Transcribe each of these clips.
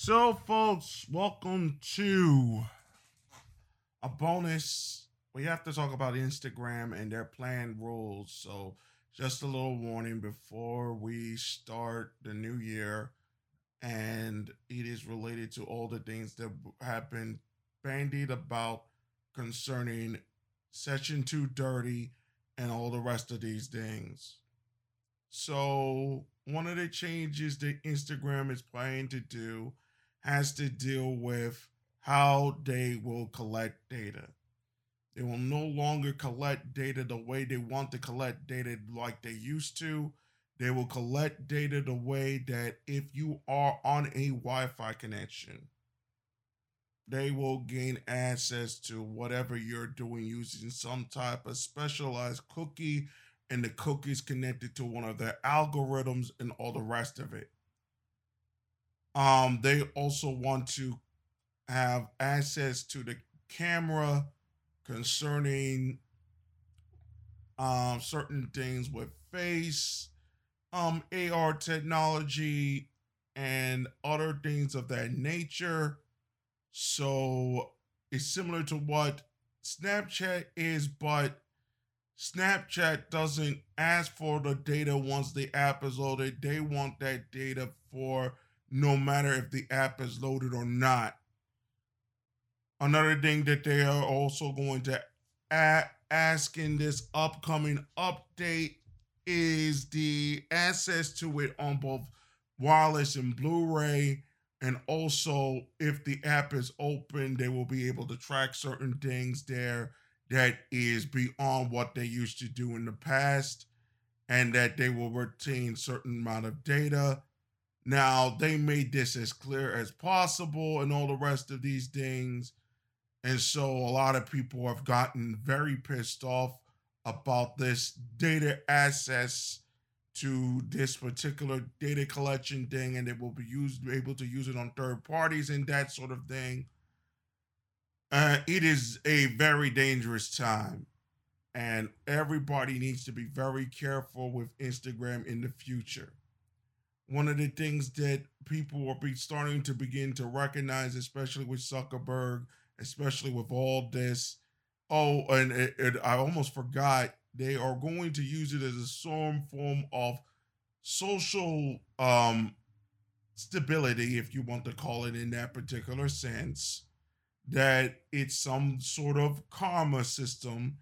So, folks, welcome to a bonus. We have to talk about Instagram and their plan rules. So, just a little warning before we start the new year, and it is related to all the things that have been bandied about concerning Section 230 and all the rest of these things. So, one of the changes that Instagram is planning to do has to deal with how they will collect data. They will no longer collect data the way they want to collect data like they used to. They will collect data the way that if you are on a Wi Fi connection, they will gain access to whatever you're doing using some type of specialized cookie, and the cookie is connected to one of their algorithms and all the rest of it. Um, they also want to have access to the camera concerning um, certain things with face, um, AR technology, and other things of that nature. So it's similar to what Snapchat is, but Snapchat doesn't ask for the data once the app is loaded. They want that data for no matter if the app is loaded or not. Another thing that they are also going to ask in this upcoming update is the access to it on both wireless and Blu-ray. And also, if the app is open, they will be able to track certain things there that is beyond what they used to do in the past, and that they will retain certain amount of data now, they made this as clear as possible and all the rest of these things. And so a lot of people have gotten very pissed off about this data access to this particular data collection thing and they will be used able to use it on third parties and that sort of thing. Uh, it is a very dangerous time and everybody needs to be very careful with Instagram in the future one of the things that people are be starting to begin to recognize, especially with Zuckerberg, especially with all this. Oh, and it, it, I almost forgot they are going to use it as a some form of social um, stability, if you want to call it in that particular sense. That it's some sort of karma system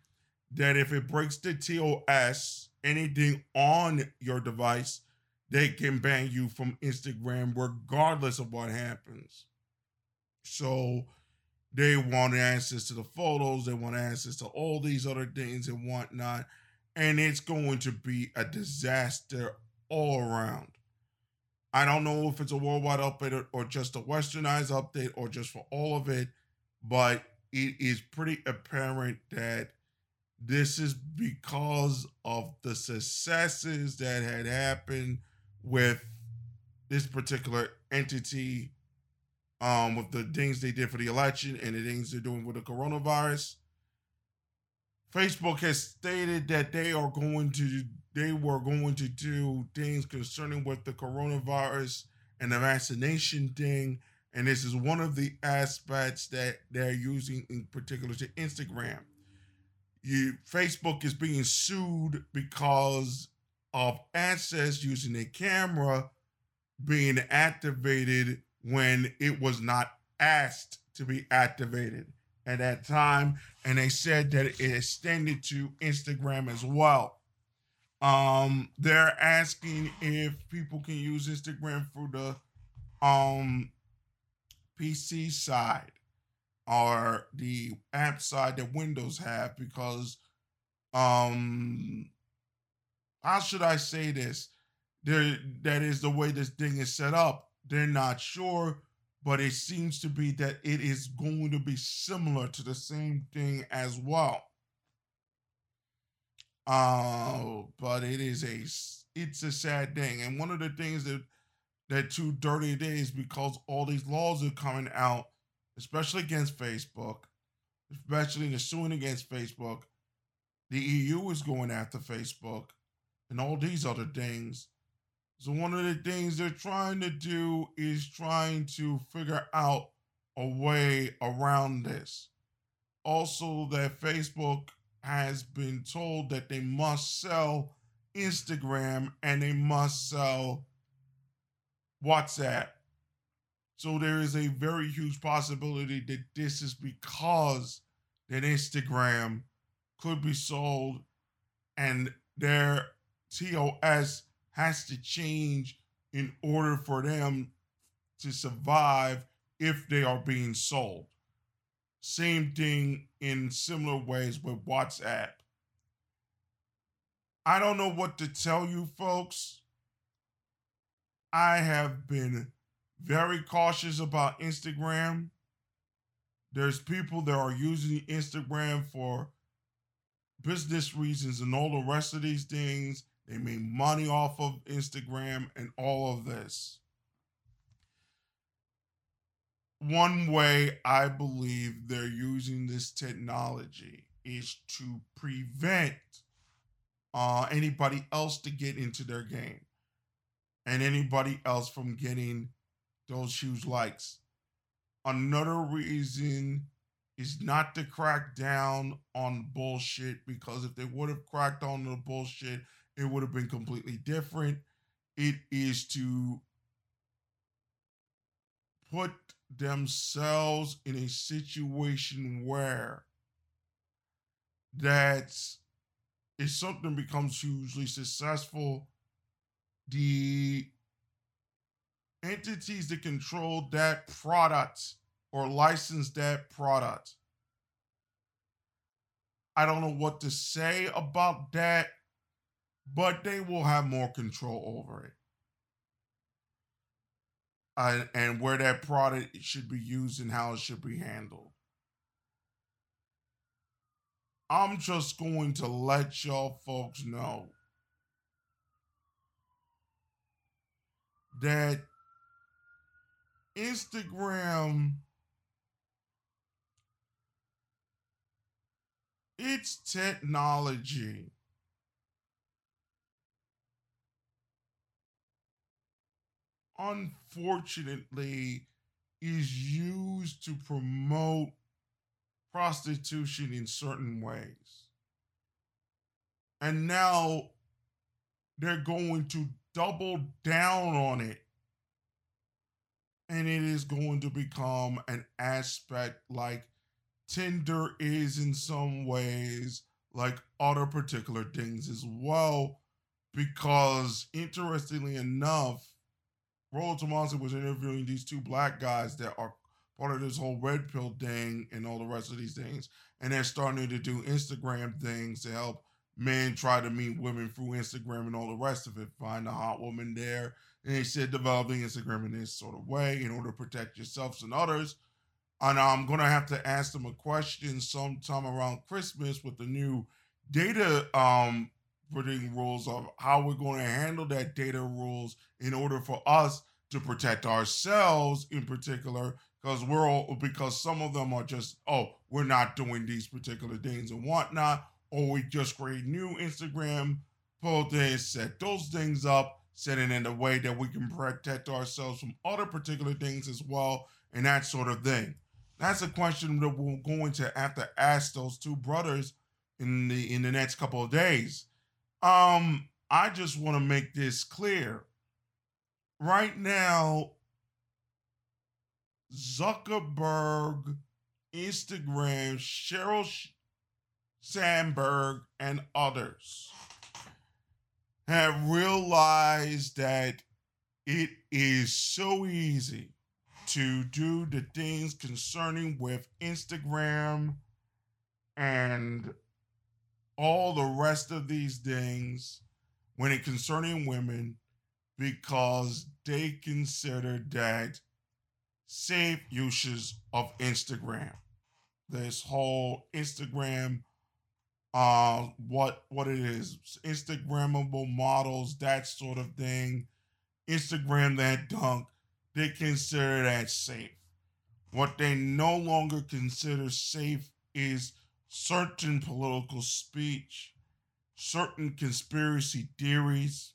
that if it breaks the TOS, anything on your device they can ban you from Instagram regardless of what happens. So they want access to the photos, they want access to all these other things and whatnot. And it's going to be a disaster all around. I don't know if it's a worldwide update or just a westernized update or just for all of it, but it is pretty apparent that this is because of the successes that had happened with this particular entity um, with the things they did for the election and the things they're doing with the coronavirus. Facebook has stated that they are going to they were going to do things concerning with the coronavirus and the vaccination thing. And this is one of the aspects that they're using in particular to Instagram. You Facebook is being sued because of access using a camera being activated when it was not asked to be activated at that time. And they said that it extended to Instagram as well. Um, they're asking if people can use Instagram through the um PC side or the app side that Windows have because um how should I say this? There, that is the way this thing is set up. They're not sure, but it seems to be that it is going to be similar to the same thing as well. Uh, but it is a it's a sad thing, and one of the things that that 230 is because all these laws are coming out, especially against Facebook, especially the suing against Facebook. The EU is going after Facebook and all these other things So one of the things they're trying to do is trying to figure out a way around this. Also, that Facebook has been told that they must sell Instagram and they must sell WhatsApp. So there is a very huge possibility that this is because that Instagram could be sold and their TOS has to change in order for them to survive if they are being sold. Same thing in similar ways with WhatsApp. I don't know what to tell you, folks. I have been very cautious about Instagram. There's people that are using Instagram for business reasons and all the rest of these things. They make money off of Instagram and all of this. One way I believe they're using this technology is to prevent uh, anybody else to get into their game and anybody else from getting those huge likes. Another reason is not to crack down on bullshit because if they would have cracked on the bullshit, it would have been completely different. It is to put themselves in a situation where that if something becomes hugely successful, the entities that control that product or license that product. I don't know what to say about that, but they will have more control over it. Uh, and where that product should be used and how it should be handled. I'm just going to let y'all folks know that Instagram its technology unfortunately is used to promote prostitution in certain ways. And now they're going to double down on it. And it is going to become an aspect like Tinder is in some ways, like other particular things as well. Because interestingly enough, Rollo Tomassi was interviewing these two black guys that are part of this whole red pill thing and all the rest of these things. And they're starting to do Instagram things to help men try to meet women through Instagram and all the rest of it. Find a hot woman there. And they said developing Instagram in this sort of way in order to protect yourselves and others. And I'm going to have to ask them a question sometime around Christmas with the new data um, putting rules of how we're going to handle that data rules in order for us to protect ourselves in particular because we're all because some of them are just oh we're not doing these particular things and whatnot or we just create new instagram posts set those things up set it in a way that we can protect ourselves from other particular things as well and that sort of thing. That's a question that we're going to have to ask those two brothers in the in the next couple of days um i just want to make this clear. Right now Zuckerberg, Instagram, Sheryl Sandberg, and others have realized that it is so easy to do the things concerning with Instagram and all the rest of these things when it concerning women because they consider that safe uses of Instagram. This whole Instagram, uh, what what it is, Instagrammable models, that sort of thing. Instagram that dunk, they consider that safe. What they no longer consider safe is certain political speech, certain conspiracy theories,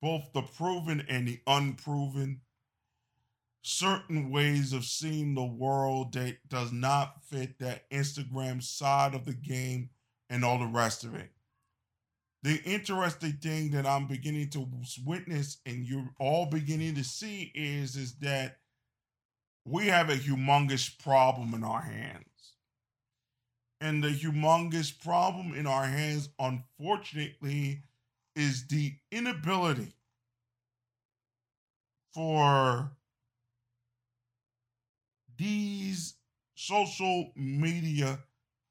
both the proven and the unproven, certain ways of seeing the world that does not fit that Instagram side of the game and all the rest of it. The interesting thing that I'm beginning to witness and you're all beginning to see is is that we have a humongous problem in our hands. And the humongous problem in our hands, unfortunately, is the inability for these social media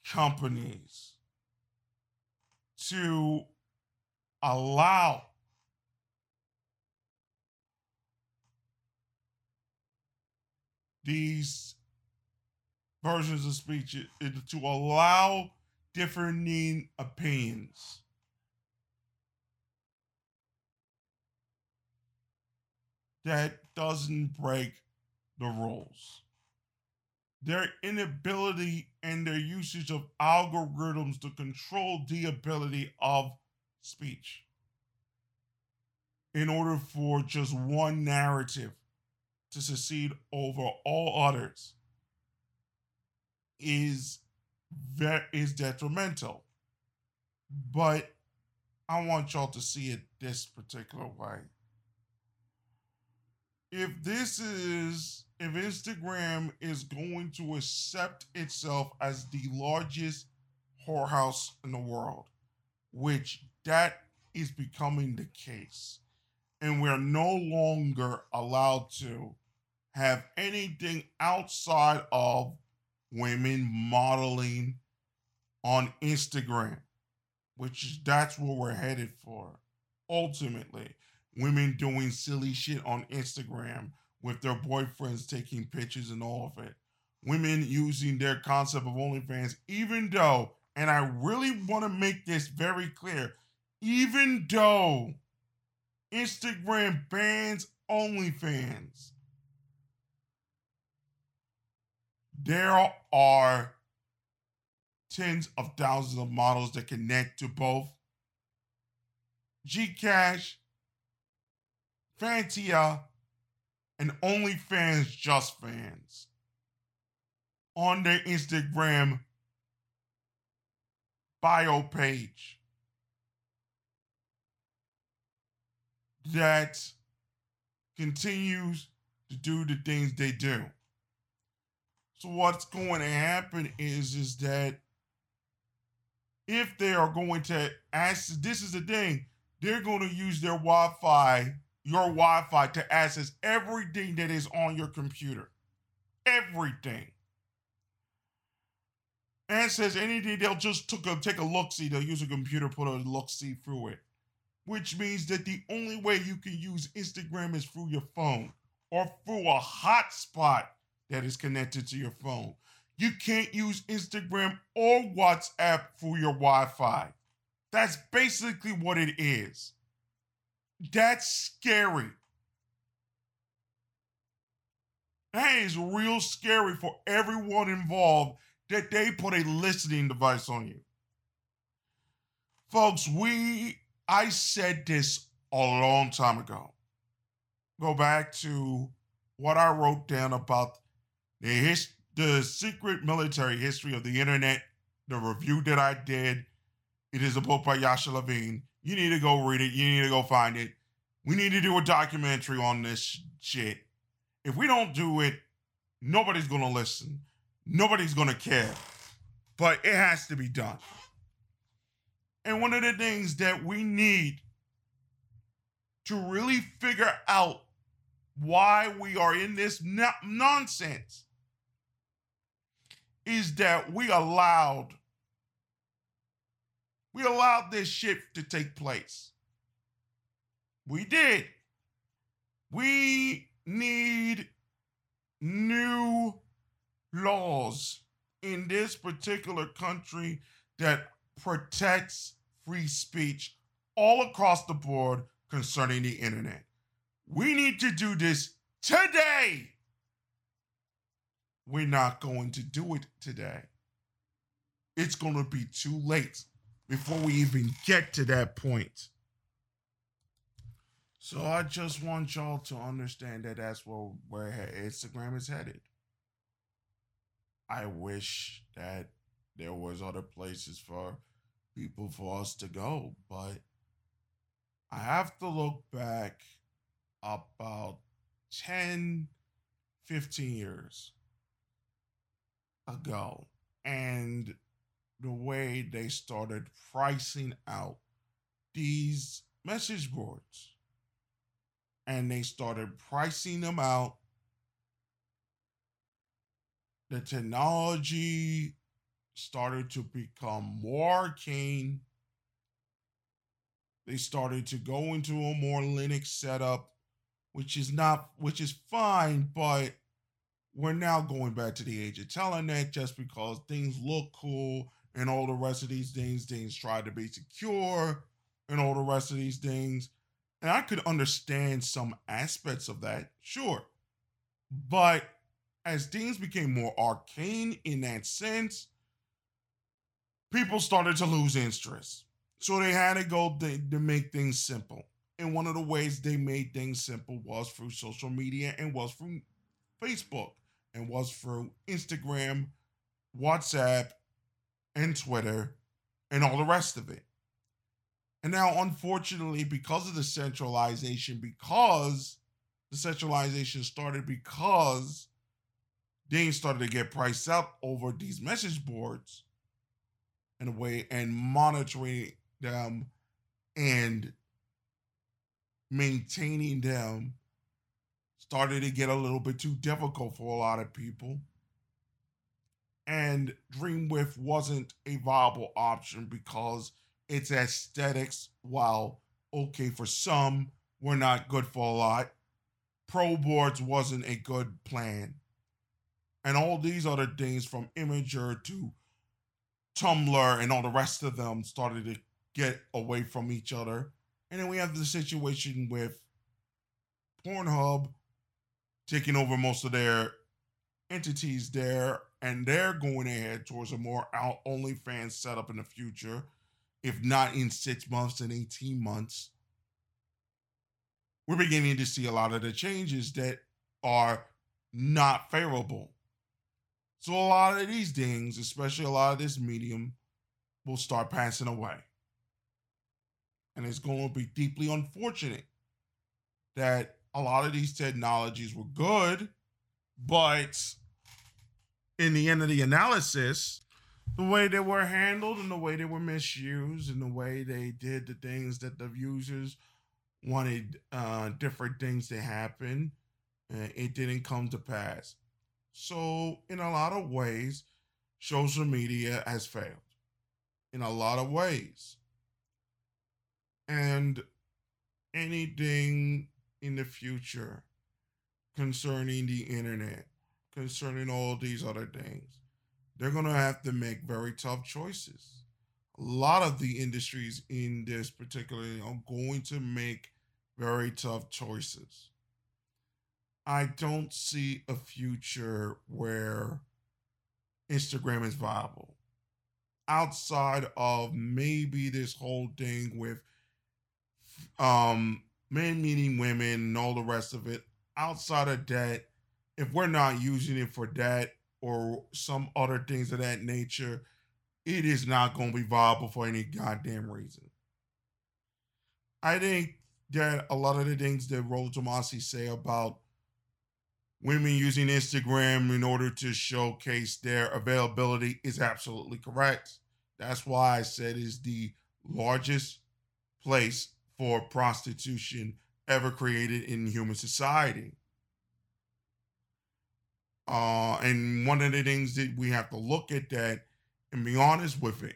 companies to allow these versions of speech to allow differing opinions that doesn't break the rules. Their inability and their usage of algorithms to control the ability of speech in order for just one narrative to succeed over all others is very is detrimental. But I want y'all to see it this particular way if this is if Instagram is going to accept itself as the largest whorehouse in the world, which that is becoming the case, and we're no longer allowed to have anything outside of women modeling on Instagram, which is that's where we're headed for ultimately women doing silly shit on Instagram with their boyfriends taking pictures and all of it. Women using their concept of OnlyFans, even though, and I really want to make this very clear, even though Instagram bans OnlyFans, there are tens of thousands of models that connect to both Gcash Fantia, and OnlyFans Just Fans on their Instagram bio page that continues to do the things they do. So what's going to happen is is that if they are going to ask this is the thing, they're going to use their Wi-Fi your Wi Fi to access everything that is on your computer. Everything. And says anything, they'll just took a, take a look see. They'll use a computer, put a look see through it. Which means that the only way you can use Instagram is through your phone or through a hotspot that is connected to your phone. You can't use Instagram or WhatsApp for your Wi Fi. That's basically what it is. That's scary. That is real scary for everyone involved that they put a listening device on you. Folks, we I said this a long time ago. Go back to what I wrote down about the his, the secret military history of the internet, the review that I did. It is a book by Yasha Levine. You need to go read it. You need to go find it. We need to do a documentary on this shit. If we don't do it, nobody's going to listen. Nobody's going to care. But it has to be done. And one of the things that we need to really figure out why we are in this no- nonsense is that we allowed we allowed this shift to take place. We did. We need new laws in this particular country that protects free speech all across the board concerning the internet. We need to do this today. We're not going to do it today. It's going to be too late before we even get to that point. So I just want y'all to understand that that's where where Instagram is headed. I wish that there was other places for people for us to go, but I have to look back about 10 15 years ago and the way they started pricing out these message boards and they started pricing them out. The technology started to become more arcane. They started to go into a more Linux setup, which is not, which is fine, but we're now going back to the age of Telnet just because things look cool and all the rest of these things, things try to be secure and all the rest of these things. And I could understand some aspects of that, sure. But as things became more arcane in that sense, people started to lose interest. So they had to go to, to make things simple. And one of the ways they made things simple was through social media and was through Facebook and was through Instagram, WhatsApp, and Twitter, and all the rest of it. And now, unfortunately, because of the centralization, because the centralization started because things started to get priced up over these message boards in a way and monitoring them and maintaining them started to get a little bit too difficult for a lot of people. And Dreamwidth wasn't a viable option because its aesthetics, while okay for some, were not good for a lot. Pro boards wasn't a good plan. And all these other things from Imgur to Tumblr and all the rest of them started to get away from each other. And then we have the situation with Pornhub taking over most of their entities there, and they're going ahead towards a more out OnlyFans setup in the future if not in six months and 18 months, we're beginning to see a lot of the changes that are not favorable. So a lot of these things, especially a lot of this medium, will start passing away. And it's going to be deeply unfortunate that a lot of these technologies were good, but in the end of the analysis, the way they were handled and the way they were misused and the way they did the things that the users wanted uh, different things to happen, uh, it didn't come to pass. So, in a lot of ways, social media has failed. In a lot of ways. And anything in the future concerning the internet, concerning all these other things, they're going to have to make very tough choices. A lot of the industries in this particularly are going to make very tough choices. I don't see a future where Instagram is viable outside of maybe this whole thing with um men meeting women and all the rest of it outside of that if we're not using it for that or some other things of that nature, it is not going to be viable for any goddamn reason. I think that a lot of the things that Rollo Tomassi say about women using Instagram in order to showcase their availability is absolutely correct. That's why I said is the largest place for prostitution ever created in human society. Uh, and one of the things that we have to look at that and be honest with it.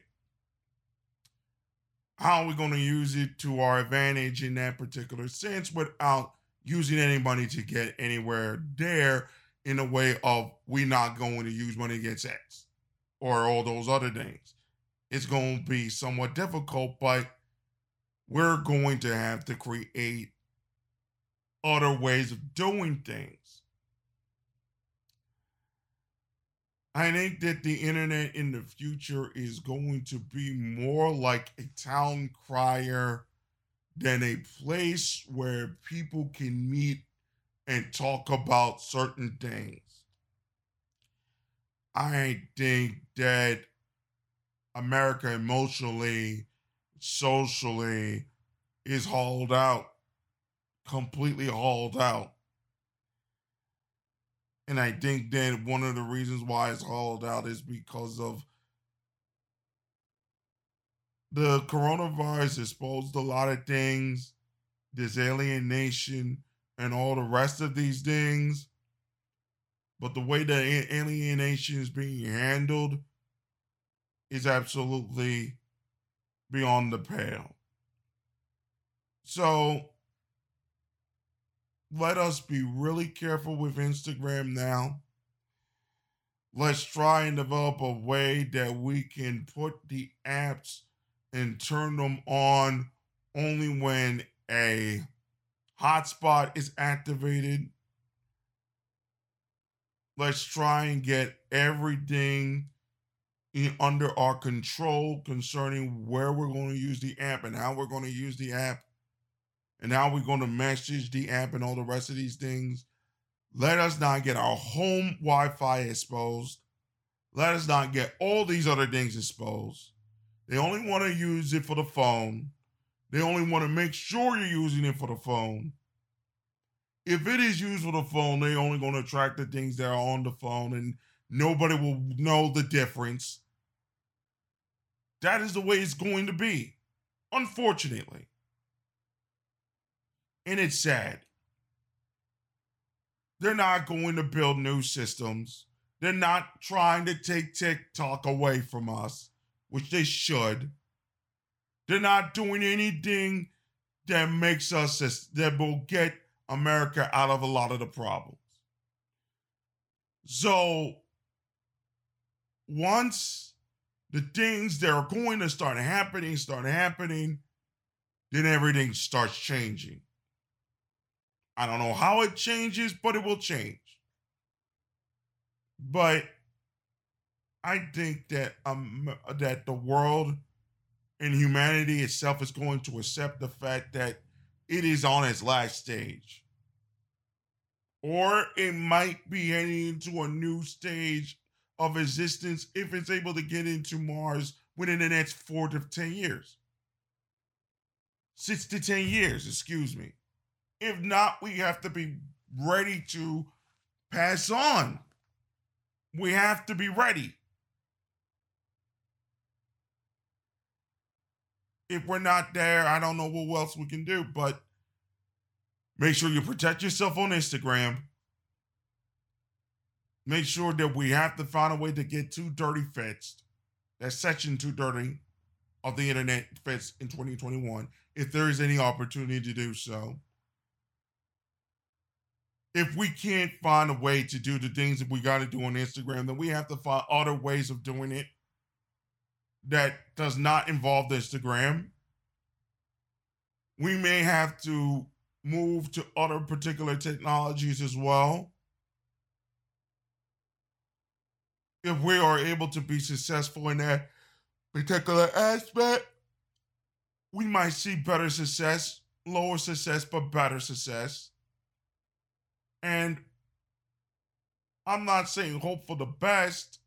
How are we going to use it to our advantage in that particular sense without using any money to get anywhere there in a way of we not going to use money get sex or all those other things? It's going to be somewhat difficult, but we're going to have to create other ways of doing things I think that the internet in the future is going to be more like a town crier than a place where people can meet and talk about certain things. I think that America emotionally, socially is hauled out, completely hauled out. And I think that one of the reasons why it's hauled out is because of the coronavirus exposed a lot of things, this alienation, and all the rest of these things. But the way that alienation is being handled is absolutely beyond the pale. So let us be really careful with Instagram now. Let's try and develop a way that we can put the apps and turn them on only when a hotspot is activated. Let's try and get everything in, under our control concerning where we're going to use the app and how we're going to use the app and how we're going to message the app and all the rest of these things. Let us not get our home Wi Fi exposed. Let us not get all these other things exposed. They only want to use it for the phone. They only want to make sure you're using it for the phone. If it is used for the phone, they're only going to track the things that are on the phone and nobody will know the difference. That is the way it's going to be, unfortunately. And it's sad. They're not going to build new systems. They're not trying to take TikTok away from us which they should. They're not doing anything that makes us that will get America out of a lot of the problems. So once the things that are going to start happening start happening, then everything starts changing. I don't know how it changes, but it will change. But I think that um that the world and humanity itself is going to accept the fact that it is on its last stage. Or it might be heading into a new stage of existence if it's able to get into Mars within the next four to 10 years. Six to 10 years, excuse me. If not, we have to be ready to pass on. We have to be ready. if we're not there, I don't know what else we can do. But make sure you protect yourself on Instagram. Make sure that we have to find a way to get 230 fixed. That section 230 of the internet fixed in 2021, if there is any opportunity to do so. If we can't find a way to do the things that we got to do on Instagram, then we have to find other ways of doing it that does not involve Instagram. We may have to move to other particular technologies as well. If we are able to be successful in that particular aspect, we might see better success, lower success, but better success. And I'm not saying hope for the best,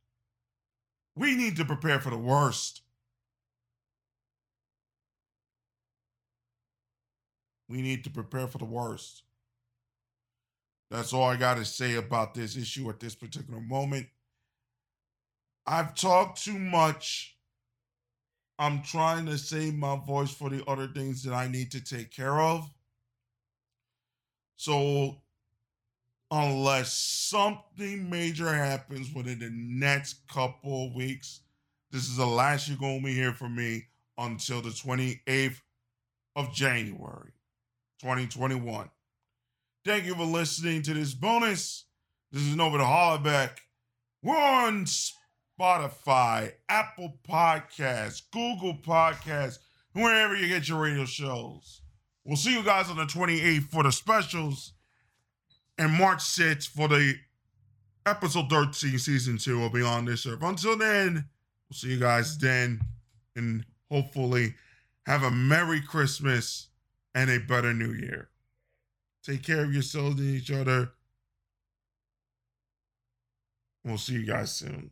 we need to prepare for the worst. We need to prepare for the worst. That's all I got to say about this issue at this particular moment. I've talked too much. I'm trying to save my voice for the other things that I need to take care of. So unless something major happens within the next couple of weeks. This is the last you're going to be here from me until the 28th of January, 2021. Thank you for listening to this bonus. This is Nova the Hollaback. We're on Spotify, Apple Podcasts, Google Podcasts, wherever you get your radio shows. We'll see you guys on the 28th for the specials and March 6th for the episode 13, season 2 will be on this earth. Until then, we'll see you guys then and hopefully have a Merry Christmas and a better new year. Take care of yourselves and each other. We'll see you guys soon.